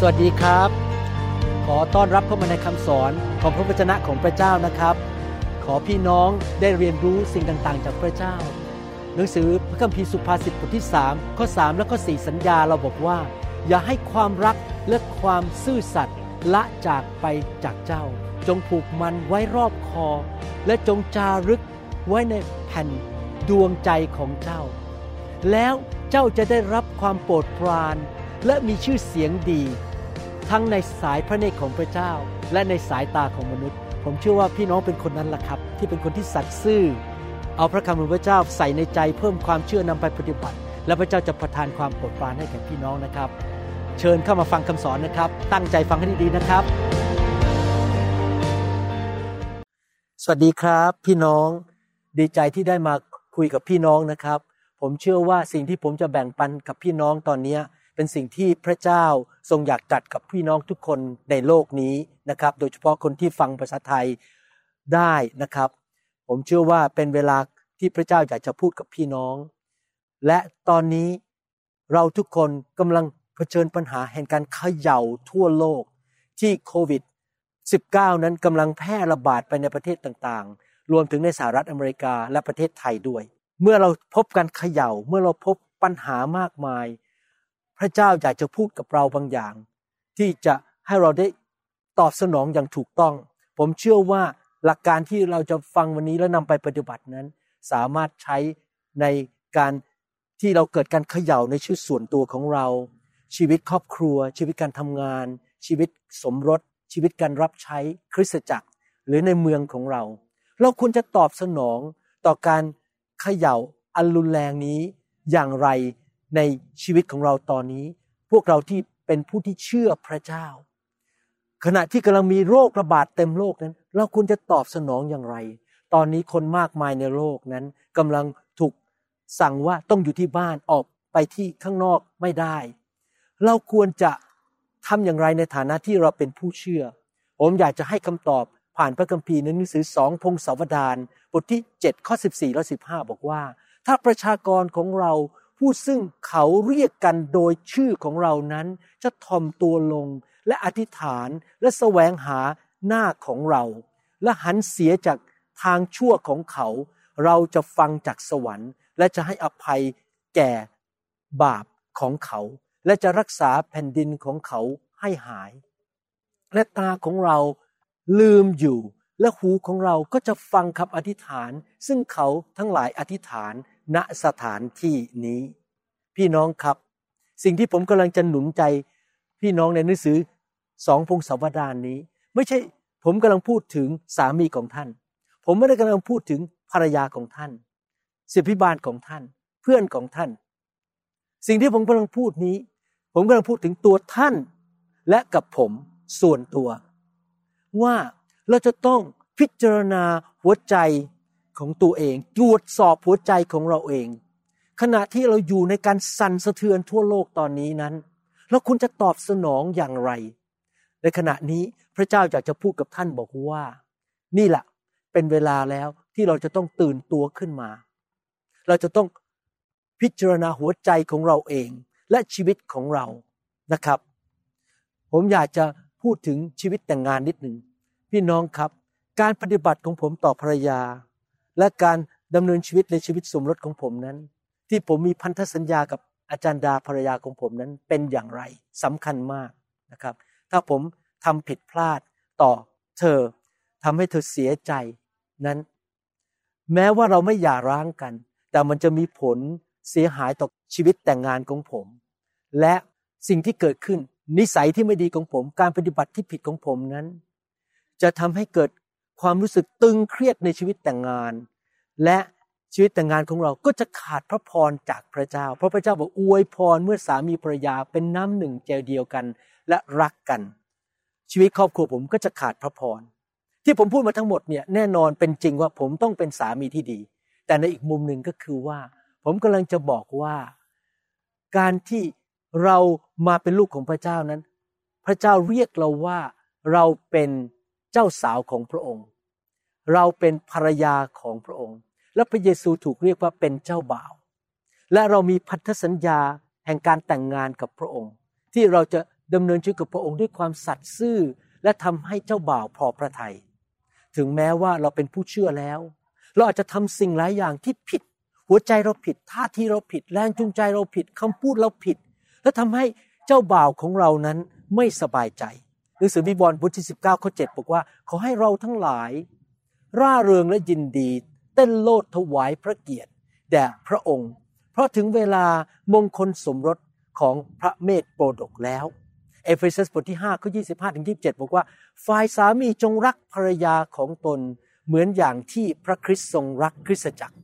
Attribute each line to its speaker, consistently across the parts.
Speaker 1: สวัสดีครับ ขอต้อนรับเข้ามาในคำสอนของพระวจนะของพระเจ้านะครับ ขอพี่น้องได้เรียนรู้สิ่งต่างๆ จากพระเจ้า หนังสือพระคัมภีร์สุภาษิตบทที่ 3 ข้อ 3 และข้อ 4 สัญญาเราบอกว่า อย่าให้ความรักและความซื่อสัตย์ละจากไปจากเจ้า จงผูกมันไว้รอบคอ และจงจารึกไว้ในแผ่นดวงใจของเจ้า แล้วเจ้าจะได้รับความโปรดปรานและมีชื่อเสียงดี ทั้งในสายพระเนตรของพระเจ้า และในสายตาของมนุษย์ ผมเชื่อว่าพี่น้องเป็นคนนั้นล่ะครับ ที่เป็นคนที่สัตย์ซื่อ เอาพระคำของพระเจ้าใส่ในใจเพิ่มความเชื่อนำไปปฏิบัติ และพระเจ้าจะประทานความโปรดปรานให้แก่พี่น้องนะครับ เชิญเข้ามาฟังคำสอนนะครับ ตั้งใจฟังให้ดีๆนะครับ สวัสดีครับ พี่น้องดีใจที่ได้มาคุยกับพี่น้องนะครับ ผมเชื่อว่าสิ่งที่ผมจะแบ่งปันกับพี่น้องตอนนี้ เป็นสิ่งที่พระเจ้าทรงอยากจัดกับพี่น้องทุกคนในโลกนี้นะครับ โดยเฉพาะคนที่ฟังภาษาไทยได้นะครับ ผมเชื่อว่าเป็นเวลาที่พระเจ้าอยากจะพูดกับพี่น้อง และตอนนี้เราทุกคนกำลังเผชิญปัญหาแห่งการเขย่าทั่วโลกที่โควิด 19 นั้นกำลังแพร่ระบาดไปในประเทศต่างๆ รวมถึงในสหรัฐอเมริกาและประเทศไทยด้วย เมื่อเราพบการเขย่า เมื่อเราพบปัญหามากมาย พระเจ้าอยากจะพูดกับเราบางอย่าง ที่จะให้เราได้ตอบสนองอย่างถูกต้อง ผมเชื่อว่าหลักการที่เราจะฟังวันนี้และนำไปปฏิบัตินั้น สามารถใช้ในการที่เราเกิดการเขย่าในชีวิตส่วนตัวของเรา ชีวิตครอบครัว ชีวิตการทำงาน ชีวิตสมรส ชีวิตการรับใช้คริสตจักรหรือในเมืองของเรา เราควรจะตอบสนองต่อการเขย่าอันรุนแรงนี้อย่างไร ในชีวิตของเราตอนนี้ พวกเราที่เป็นผู้ที่เชื่อพระเจ้า ขณะที่กำลังมีโรคระบาดเต็มโลกนั้น เราควรจะตอบสนองอย่างไร ตอนนี้คนมากมายในโลกนั้นกำลังถูกสั่งว่าต้องอยู่ที่บ้านออกไปที่ข้างนอกไม่ได้ เราควรจะทำอย่างไรในฐานะที่เราเป็นผู้เชื่อ ผมอยากจะให้คำตอบผ่านพระคัมภีร์ในหนังสือสองพงศาวดารบทที่7ข้อ14และ15 บอกว่า ถ้าประชากรของเรา ผู้ซึ่งเขาเรียกกันโดยชื่อของเรานั้น จะทอมตัวลงและอธิษฐานและแสวงหาหน้าของเรา และหันเสียจากทางชั่วของเขา เราจะฟังจากสวรรค์ และจะให้อภัยแก่บาปของเขา และจะรักษาแผ่นดินของเขาให้หาย และตาของเราลืมอยู่ และหูของเราก็จะฟังคำอธิษฐาน ซึ่งเขาทั้งหลายอธิษฐาน ณสถานที่นี้ พี่น้องครับ สิ่งที่ผมกำลังจะหนุนใจ พี่น้องในหนังสือสองพงศาวดารนนี้ ไม่ใช่ผมกำลังพูดถึงสามีของท่าน ผมไม่ได้กำลังพูดถึงภรรยาของท่านศิพิบาลของท่าน เพื่อนของท่าน สิ่งที่ผมกำลังพูดนี้ ผมกำลังพูดถึงตัวท่าน และกับผมส่วนตัว ว่าเราจะต้องพิจารณาหัวใจ ของตัวเองตรวจสอบหัวใจของเราเอง ขณะที่เราอยู่ในการสั่นสะเทือนทั่วโลกตอนนี้นั้นเราควรจะตอบสนองอย่างไร ในขณะนี้พระเจ้าอยากจะพูดกับท่านบอกว่า นี่แหละเป็นเวลาแล้วที่เราจะต้องตื่นตัวขึ้นมา เราจะต้องพิจารณาหัวใจของเราเองและชีวิตของเรานะครับ ผมอยากจะพูดถึงชีวิตแต่งงานนิดหนึ่งพี่น้องครับ การปฏิบัติของผมต่อภรรยา และการดำเนินชีวิตในชีวิตสมรสของผมนั้น ที่ผมมีพันธสัญญากับอาจารย์ดาภรรยาของผมนั้นเป็นอย่างไรสำคัญมากนะครับ ถ้าผมทำผิดพลาดต่อเธอทำให้เธอเสียใจนั้น แม้ว่าเราไม่หย่าร้างกัน แต่มันจะมีผลเสียหายต่อชีวิตแต่งงานของผม และสิ่งที่เกิดขึ้นนิสัยที่ไม่ดีของผม การปฏิบัติที่ผิดของผมนั้น จะทำให้เกิดความรู้สึกตึงเครียดในชีวิตแต่งงาน และชีวิตแต่งงานของเราก็จะขาดพระพรจากพระเจ้า เพราะพระเจ้าบอกอวยพรเมื่อสามีภรรยาเป็นน้ำหนึ่งใจเดียวกันและรักกัน ชีวิตครอบครัวผมก็จะขาดพระพร ที่ผมพูดมาทั้งหมดเนี่ยแน่นอนเป็นจริงว่าผมต้องเป็นสามีที่ดี แต่ในอีกมุมหนึ่งก็คือว่า ผมกำลังจะบอกว่า การที่เรามาเป็นลูกของพระเจ้านั้น พระเจ้าเรียกเราว่าเราเป็นเจ้าสาวของพระองค์ เราเป็นภรรยาของพระองค์ และพระเยซูถูกเรียกว่าเป็นเจ้าบ่าว และเรามีพันธสัญญาแห่งการแต่งงานกับพระองค์ ที่เราจะดำเนินชีวิตกับพระองค์ด้วยความสัตย์ซื่อ และทำให้เจ้าบ่าวพอพระทยัยถึงแม้ว่าเราเป็นผู้เชื่อแล้ว เราอาจจะทำสิ่งหลายอย่างที่ผิด หัวใจเราผิดท่าทีเราผิด แรงจูงใจเราผิดคำพูดเราผิด และทำให้เจ้าบ่าวของเรานั้นไม่สบายใจหนังสือวิวรบทที่สิบเก้าข้อเจ็ดบอกว่า ขอให้เราทั้งหลาย ร่าเริงและยินดี เต้นโลดถวายพระเกียรติแด่พระองค์ เพราะถึงเวลามงคลสมรสของพระเมธโปรดกแล้ว เอเฟซัสบทที่5ข้อ25ถึง27 บอกว่า ฝ่ายสามีจงรักภรรยาของตนเหมือนอย่างที่พระคริสต์ทรงรักคริสตจักร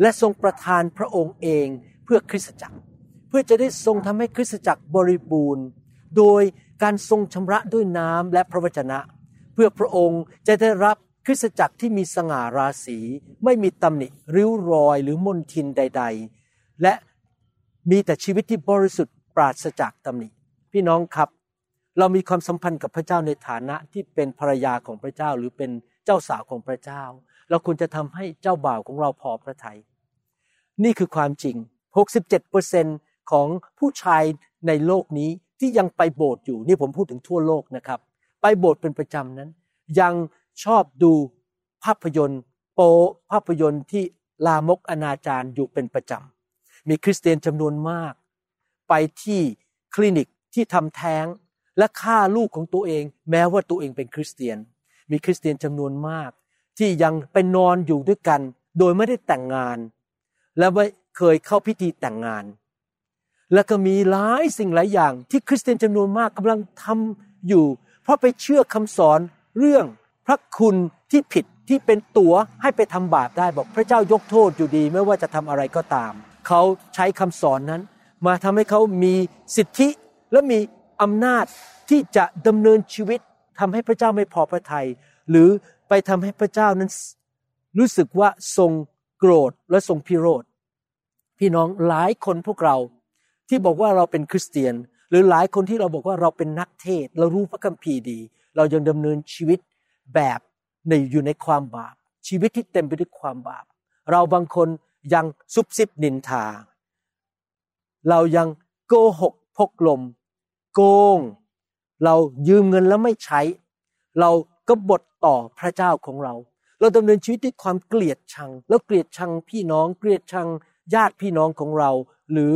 Speaker 1: และทรงประทานพระองค์เองเพื่อคริสตจักร เพื่อจะได้ทรงทำให้คริสตจักรบริบูรณ์ โดยการทรงชำระด้วยน้ำและพระวจนะ เพื่อพระองค์จะได้รับ คริสตจักรที่มีสง่าราศีไม่มีตำหนิริ้วรอยหรือมนทินใด ๆ และมีแต่ชีวิตที่บริสุทธิ์ปราศจากตำหนิ พี่น้องครับ เรามีความสัมพันธ์กับพระเจ้าในฐานะที่เป็นภรรยาของพระเจ้าหรือเป็นเจ้าสาวของพระเจ้า เราควรจะทำให้เจ้าบ่าวของเราพอพระทยัยนี่คือความจริง 67%ของผู้ชายในโลกนี้ที่ยังไปโบสถ์อยู่นี่ผมพูดถึงทั่วโลกนะครับ ไปโบสถ์เป็นประจำนั้น ยัง ชอบดูภาพยนตร์ โปภาพยนตร์ที่ลามกอนาจารอยู่เป็นประจำ มีคริสเตียนจำนวนมาก ไปที่คลินิกที่ทำแท้งและฆ่าลูกของตัวเอง แม้ว่าตัวเองเป็นคริสเตียน มีคริสเตียนจำนวนมาก ที่ยังไปนอนอยู่ด้วยกัน โดยไม่ได้แต่งงาน และไม่เคยเข้าพิธีแต่งงาน แล้วก็มีหลายสิ่งหลายอย่างที่คริสเตียนจำนวนมากกำลังทำอยู่ เพราะไปเชื่อคำสอนเรื่อง พระคุณที่ผิดที่เป็นตัวให้ไปทำบาปได้บอกพระเจ้ายกโทษอยู่ดีไม่ว่าจะทำอะไรก็ตาม เขาใช้คำสอนนั้น มาทำให้เขามีสิทธิและมีอำนาจที่จะดำเนินชีวิตทำให้พระเจ้าไม่พอพระทยัยหรือไปทำให้พระเจ้านั้น รู้สึกว่าทรงโกรธและทรงพิโรธพี่น้องหลายคนพวกเราที่บอกว่าเราเป็นคริสเตียน หรือหลายคนที่เราบอกว่าเราเป็นนักเทศเรารู้พระคัมภีร์ดี เรายังดำเนินชีวิต แบบในอยู่ในความบาป ชีวิตที่เต็มไปด้วยความบาป เราบางคนยังซุบซิบนินทา เรายังโกหกพกลม โกง เรายืมเงินแล้วไม่ใช้ เราก็บทต่อพระเจ้าของเรา เราดำเนินชีวิตด้วยความเกลียดชัง แล้วเกลียดชังพี่น้องเกลียดชังญาติพี่น้องของเรา หรือ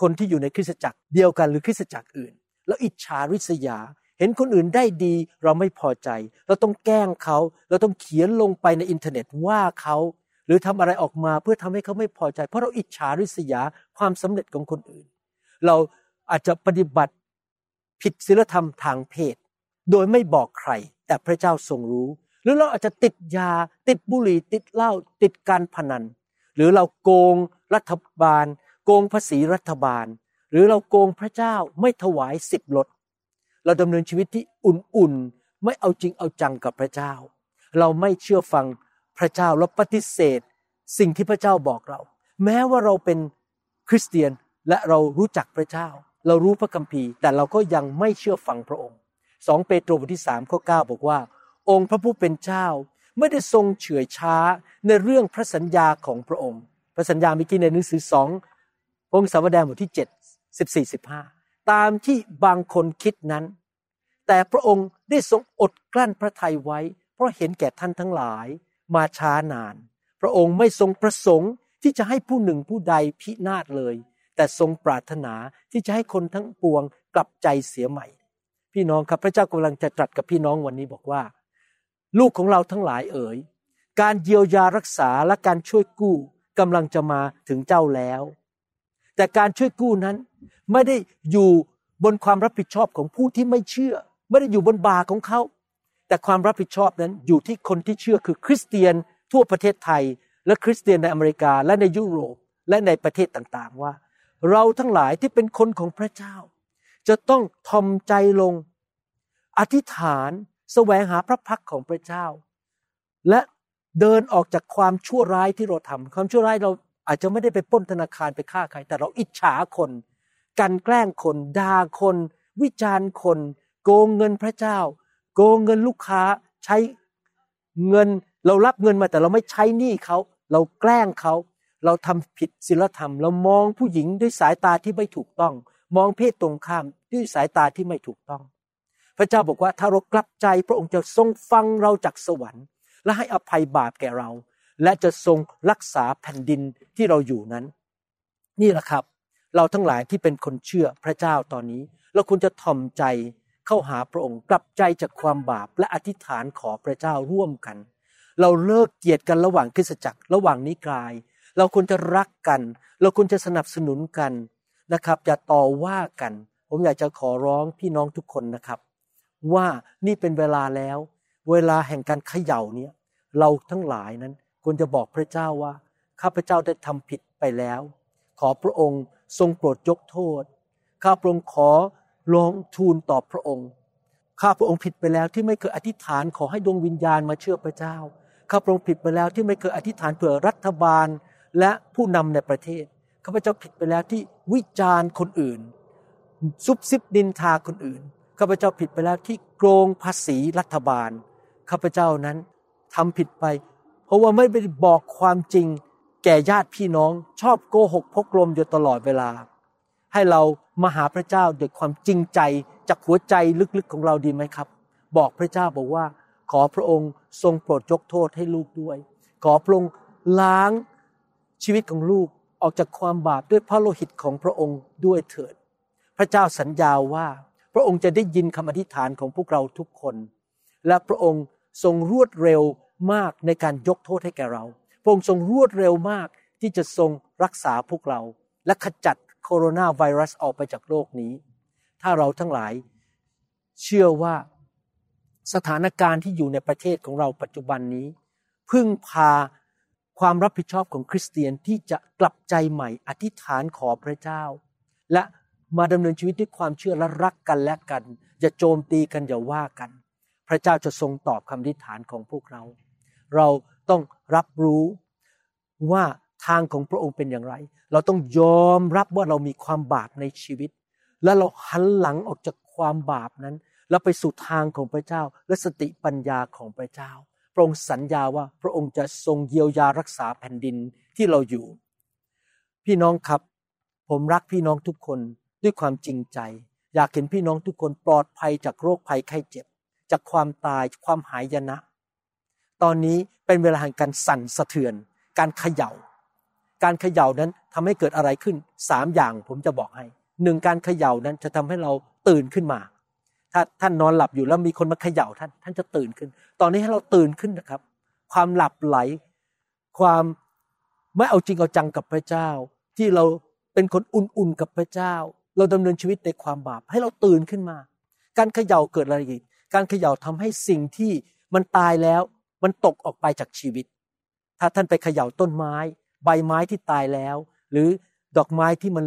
Speaker 1: คนที่อยู่ในคริสตจักรเดียวกันหรือคริสตจักรอื่น แล้วอิจฉาริษยา เห็นคนอื่นได้ดีเราไม่พอใจ เราต้องแกล้งเขา เราต้องเขียนลงไปในอินเทอร์เน็ตว่าเขา หรือทำอะไรออกมาเพื่อทำให้เขาไม่พอใจ เพราะเราอิจฉาริษยาความสำเร็จของคนอื่น เราอาจจะปฏิบัติผิดศีลธรรมทางเพศ โดยไม่บอกใคร แต่พระเจ้าทรงรู้ หรือเราอาจจะติดยา ติดบุหรี่ติดเหล้าติดการพนัน หรือเราโกงรัฐบาล โกงภาษีรัฐบาล หรือเราโกงพระเจ้าไม่ถวายสิบลด เราดำเนินชีวิตที่อุ่นๆ ไม่เอาจริงเอาจังกับพระเจ้า เราไม่เชื่อฟังพระเจ้าเราปฏิเสธ สิ่งที่พระเจ้าบอกเรา แม้ว่าเราเป็นคริสเตียนและเรารู้จักพระเจ้า เรารู้พระคัมภีร์ แต่เราก็ยังไม่เชื่อฟังพระองค์สองเปโตรบทที่สามข้อเก้าบอกว่า องค์พระผู้เป็นเจ้าไม่ได้ทรงเฉื่อยช้าในเรื่องพระสัญญาของพระองค์ พระสัญญาเมื่อกี้ในหนังสือสองพงศาวดารบทที่เจ็ดสิบสี่สิบห้าตามที่บางคนคิดนั้น แต่พระองค์ได้ทรงอดกลั้นพระทัยไว้ เพราะเห็นแก่ท่านทั้งหลายมาช้านาน พระองค์ไม่ทรงประสงค์ที่จะให้ผู้หนึ่งผู้ใดพินาศเลย แต่ทรงปรารถนาที่จะให้คนทั้งปวงกลับใจเสียใหม่ พี่น้องครับพระเจ้ากำลังจะตรัสกับพี่น้องวันนี้บอกว่า ลูกของเราทั้งหลายเอ๋ยการเยียวยารักษาและการช่วยกู้กำลังจะมาถึงเจ้าแล้ว แต่การช่วยกู้นั้นไม่ได้อยู่บนความรับผิดชอบของผู้ที่ไม่เชื่อ ไม่ได้อยู่บนบาของเขา แต่ความรับผิดชอบนั้นอยู่ที่คนที่เชื่อคือคริสเตียนทั่วประเทศไทย และคริสเตียนในอเมริกาและในยุโรปและในประเทศต่างๆว่า เราทั้งหลายที่เป็นคนของพระเจ้า จะต้องทอมใจลง อธิษฐานแสวงหาพระพักของพระเจ้า และเดินออกจากความชั่วร้ายที่เราทำความชั่วร้ายเราอาจจะไม่ได้ไปป้นธนาคารไปฆ่าใคร แต่เราอิจฉาคน กันแกล้งคนด่าคน วิจารณ์คน โกงเงินพระเจ้า โกงเงินลูกค้าใช้เงินเรารับเงินมาแต่เราไม่ใช้หนี้เขาเราแกล้งเขา เราทำผิดศีลธรรม เรามองผู้หญิงด้วยสายตาที่ไม่ถูกต้อง มองเพศตรงข้ามด้วยสายตาที่ไม่ถูกต้อง พระเจ้าบอกว่าถ้าเรากลับใจพระองค์จะทรงฟังเราจากสวรรค์ และให้อภัยบาปแก่เรา และจะทรงรักษาแผ่นดินที่เราอยู่นั้น นี่แหละครับ เราทั้งหลายที่เป็นคนเชื่อพระเจ้าตอนนี้ เราควรจะถ่อมใจ เข้าหาพระองค์กลับใจจากความบาปและอธิษฐานขอพระเจ้าร่วมกัน เราเลิกเกียดกันระหว่างคริสตจักรระหว่างนิกาย เราควรจะรักกัน เราควรจะสนับสนุนกันนะครับอย่าต่อว่ากัน ผมอยากจะขอร้องพี่น้องทุกคนนะครับ ว่านี่เป็นเวลาแล้ว เวลาแห่งการเขย่าเนี่ยเราทั้งหลายนั้นควรจะบอกพระเจ้าว่าข้าพเจ้าได้ทำผิดไปแล้ว ขอพระองค์ทรงโปรดยกโทษข้าพระองค์ขอ ร้องทูลต่อพระองค์ ข้าพระองค์ผิดไปแล้วที่ไม่เคยอธิษฐานขอให้ดวงวิญญาณมาเชื่อพระเจ้า ข้าพระองค์ผิดไปแล้วที่ไม่เคยอธิษฐานเผื่อรัฐบาลและผู้นำในประเทศ ข้าพเจ้าผิดไปแล้วที่วิจารณ์คนอื่น ซุบซิบดินทาคนอื่น ข้าพเจ้าผิดไปแล้วที่โกงภาษีรัฐบาล ข้าพเจ้านั้นทำผิดไป เพราะว่าไม่ได้บอกความจริงแก่ญาติพี่น้องชอบโกหกพกลมอยู่ตลอดเวลา ให้เรา มาหาพระเจ้าด้วยความจริงใจจากหัวใจลึกๆของเราดีไหมครับ บอกพระเจ้าบอกว่า ขอพระองค์ทรงโปรดยกโทษให้ลูกด้วย ขอพระองค์ล้างชีวิตของลูกออกจากความบาปด้วยพระโลหิตของพระองค์ด้วยเถิด พระเจ้าสัญญาว่า พระองค์จะได้ยินคำอธิษฐานของพวกเราทุกคน และพระองค์ทรงรวดเร็วมากในการยกโทษให้แก่เรา พระองค์ทรงรวดเร็วมากที่จะทรงรักษาพวกเรา และขจัด โคโรนาไวรัสออกไปจากโลกนี้ ถ้าเราทั้งหลายเชื่อว่าสถานการณ์ที่อยู่ในประเทศของเราปัจจุบันนี้ พึ่งพาความรับผิดชอบของคริสเตียนที่จะกลับใจใหม่อธิษฐานขอพระเจ้า และมาดำเนินชีวิตด้วยความเชื่อและรักกันและกัน อย่าโจมตีกันอย่าว่ากัน พระเจ้าจะทรงตอบคำอธิษฐานของพวกเรา เราต้องรับรู้ว่า ทางของพระองค์เป็นอย่างไร เราต้องยอมรับว่าเรามีความบาปในชีวิต และเราหันหลังออกจากความบาปนั้น แล้วไปสู่ทางของพระเจ้า และสติปัญญาของพระเจ้า พระองค์สัญญาว่าพระองค์จะทรงเยียวยารักษาแผ่นดินที่เราอยู่ พี่น้องครับ ผมรักพี่น้องทุกคนด้วยความจริงใจ อยากเห็นพี่น้องทุกคนปลอดภัยจากโรคภัยไข้เจ็บ จากความตายความหายนะ ตอนนี้เป็นเวลาแห่งการสั่นสะเทือน การเขย่า การเขย่านั้นทำให้เกิดอะไรขึ้นสามอย่างผมจะบอกให้หนึ่งการเขย่านั้นจะทำให้เราตื่นขึ้นมา ถ้าท่านนอนหลับอยู่แล้วมีคนมาเขย่าท่านท่านจะตื่นขึ้น ตอนนี้ให้เราตื่นขึ้นนะครับ ความหลับไหล ความไม่เอาจริงเอาจังกับพระเจ้า ที่เราเป็นคนอุ่นๆกับพระเจ้า เราดำเนินชีวิตในความบาปให้เราตื่นขึ้นมา การเขย่าเกิดอะไรอีกการเขย่าทำให้สิ่งที่มันตายแล้ว มันตกออกไปจากชีวิต ถ้าท่านไปเขย่าต้นไม้ ใบไม้ที่ตายแล้ว หรือดอกไม้ที่มัน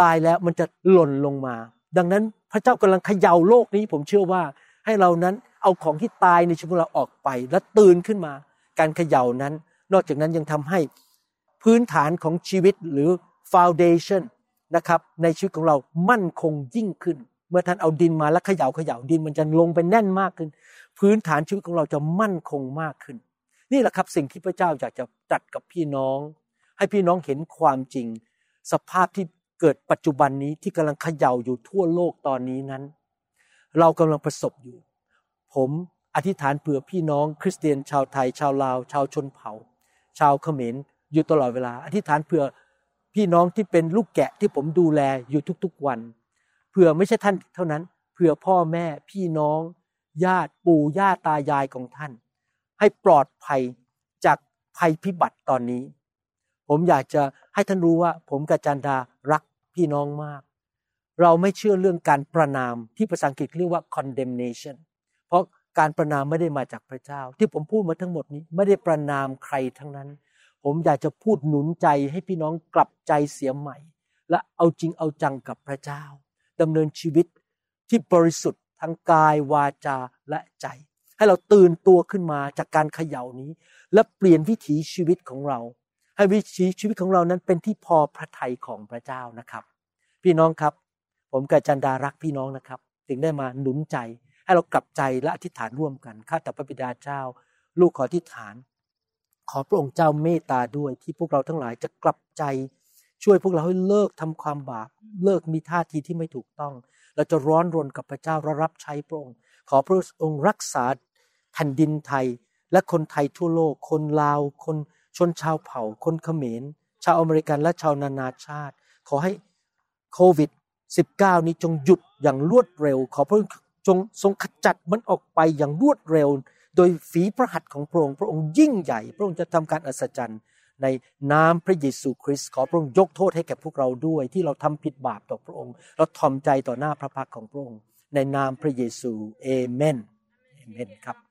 Speaker 1: ตายแล้วมันจะหล่นลงมา ดังนั้นพระเจ้ากำลังเขย่าโลกนี้ ผมเชื่อว่าให้เรานั้นเอาของที่ตายในชีวิตเราออกไปและตื่นขึ้นมา การเขย่านั้น นอกจากนั้นยังทำให้พื้นฐานของชีวิตหรือ foundation นะครับในชีวิตของเรามั่นคงยิ่งขึ้น เมื่อท่านเอาดินมาแล้วเขย่าเขย่าดินมันจะลงไปแน่นมากขึ้น พื้นฐานชีวิตของเราจะมั่นคงมากขึ้น นี่แหละครับสิ่งที่พระเจ้าอยากจะตรัสกับพี่น้อง ให้พี่น้องเห็นความจริง สภาพที่เกิดปัจจุบันนี้ที่กำลังเขย่าอยู่ทั่วโลกตอนนี้นั้น เรากำลังประสบอยู่ ผมอธิษฐานเผื่อพี่น้อง คริสเตียนชาวไทย ชาวลาว ชาวชนเผ่า ชาวเขมรอยู่ตลอดเวลา อธิษฐานเผื่อพี่น้องที่เป็นลูกแกะที่ผมดูแลอยู่ทุกๆวันเผื่อไม่ใช่ท่านเท่านั้นเผื่อพ่อแม่พี่น้อง ญาติปู่ย่าตายายของท่าน ให้ปลอดภัยจากภัยพิบัติตอนนี้ ผมอยากจะให้ท่านรู้ว่าผมกับจันดารักพี่น้องมาก เราไม่เชื่อเรื่องการประนามที่ภาษาอังกฤษเรียกว่า condemnation เพราะการประนามไม่ได้มาจากพระเจ้า ที่ผมพูดมาทั้งหมดนี้ไม่ได้ประนามใครทั้งนั้น ผมอยากจะพูดหนุนใจให้พี่น้องกลับใจเสียใหม่ และเอาจริงเอาจังกับพระเจ้าดำเนินชีวิตที่บริสุทธิ์ทั้งกายวาจาและใจ ให้เราตื่นตัวขึ้นมาจากการเขย่านี้ และเปลี่ยนวิถีชีวิตของเรา ให้วิถีชีวิตของเรานั้นเป็นที่พอพระทัยของพระเจ้านะครับ พี่น้องครับ ผมกับจันดารักพี่น้องนะครับจึงได้มาหนุนใจ ให้เรากลับใจและอธิษฐานร่วมกันข้าแต่พระบิดาเจ้า ลูกขออธิษฐาน ขอพระองค์เจ้าเมตตาด้วยที่พวกเราทั้งหลายจะกลับใจช่วยพวกเราให้เลิกทำความบาป เลิกมีท่าทีที่ไม่ถูกต้อง เราจะร้อนรนกับพระเจ้าและรับใช้พระองค์ ขอพระองค์รักษา แผ่นดินไทย และคนไทยทั่วโลก คนลาว คนชนชาวเผ่า คนเขมร ชาวอเมริกันและชาวนานาชาติ ขอให้โควิด -19 นี้จงหยุดอย่างรวดเร็ว ขอพระองค์จงทรงขจัดมันออกไปอย่างรวดเร็ว โดยฝีพระหัตถ์ของพระองค์ พระองค์ยิ่งใหญ่ พระองค์จะทำการอัศจรรย์ในนามพระเยซูคริสต์ขอพระองค์ยกโทษให้แก่พวกเราด้วย ที่เราทำผิดบาปต่อพระองค์ เราถ่อมใจต่อหน้าพระพักตร์ของพระองค์ ในนามพระเยซูเอเมนเอเมนครับ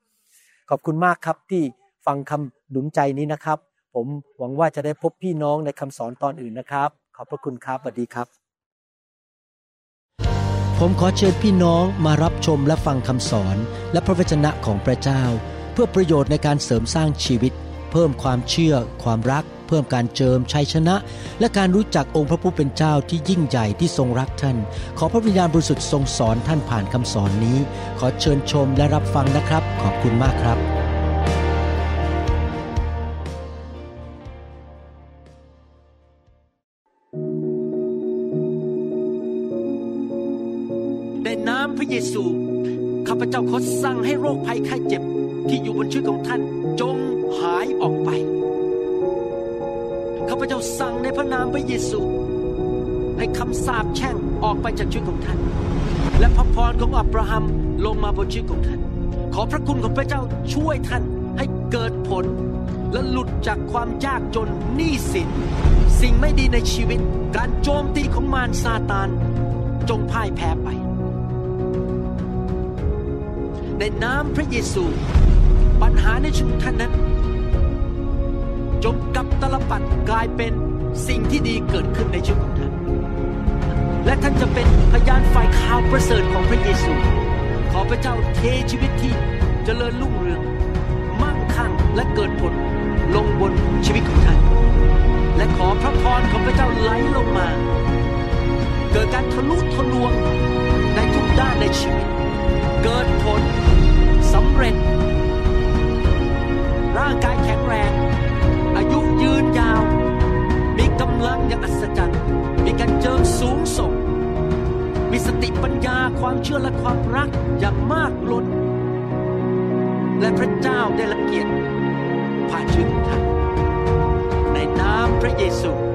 Speaker 1: ขอบคุณมากครับที่ฟังคำหนุนใจนี้นะครับ ผมหวังว่าจะได้พบพี่น้องในคำสอนตอนอื่นนะครับ ขอบพระคุณครับสวัสดีครับ ผมขอเชิญพี่น้องมารับชมและฟังคำสอนและพระวจนะของพระเจ้า เพื่อประโยชน์ในการเสริมสร้างชีวิต เพิ่มความเชื่อ ความรัก เพิ่มการเจิมชัยชนะ และการรู้จักองค์พระผู้เป็นเจ้าที่ยิ่งใหญ่ที่ทรงรักท่าน ขอพระวิญญาณบริสุทธิ์ทรงสอนท่านผ่านคำสอนนี้ ขอเชิญชมและรับฟังนะครับ ขอบคุณมากครับ ในน้ำพระเยซูข้าพเจ้าขอสั่งให้โรคภัยไข้เจ็บที่อยู่บนชีวิตของท่านจงายออกไปข้าพเจ้าสั่งในพระนามพระเยซู ให้คำสาปแช่งออกไปจากชีวิตของท่าน และพระพรของอับราฮัมลงมาบนชีวิตของท่าน ขอพระคุณของพระเจ้าช่วยท่านให้เกิดผล และหลุดจากความยากจนหนี้สิน สิ่งไม่ดีในชีวิต การโจมตีของมารซาตานจงพ่ายแพ้ไป ในน้ำพระเยซู ปัญหาในชีวิตท่านนั้น จงกับตลปัดกลายเป็นสิ่งที่ดีเกิดขึ้นในชีวิตของท่าน และท่านจะเป็นพยานฝ่ายข่าวประเสริฐของพระเยซู ขอพระเจ้าเทชีวิตที่จเจริญรุ่งเรือง มั่งคั่งและเกิดผลลงบนชีวิตของท่าน และขอพระพรของพระเจ้าไหลลงมา เกิดการทะลุทะลวงในทุกด้านในชีวิต เกิดผลสำเร็จ ร่างกาย ปัญญาความเชื่อและความรักอย่างมากล้น และพระเจ้าได้ละเกียรติผ่านชีวิตท่านในนามพระเยซู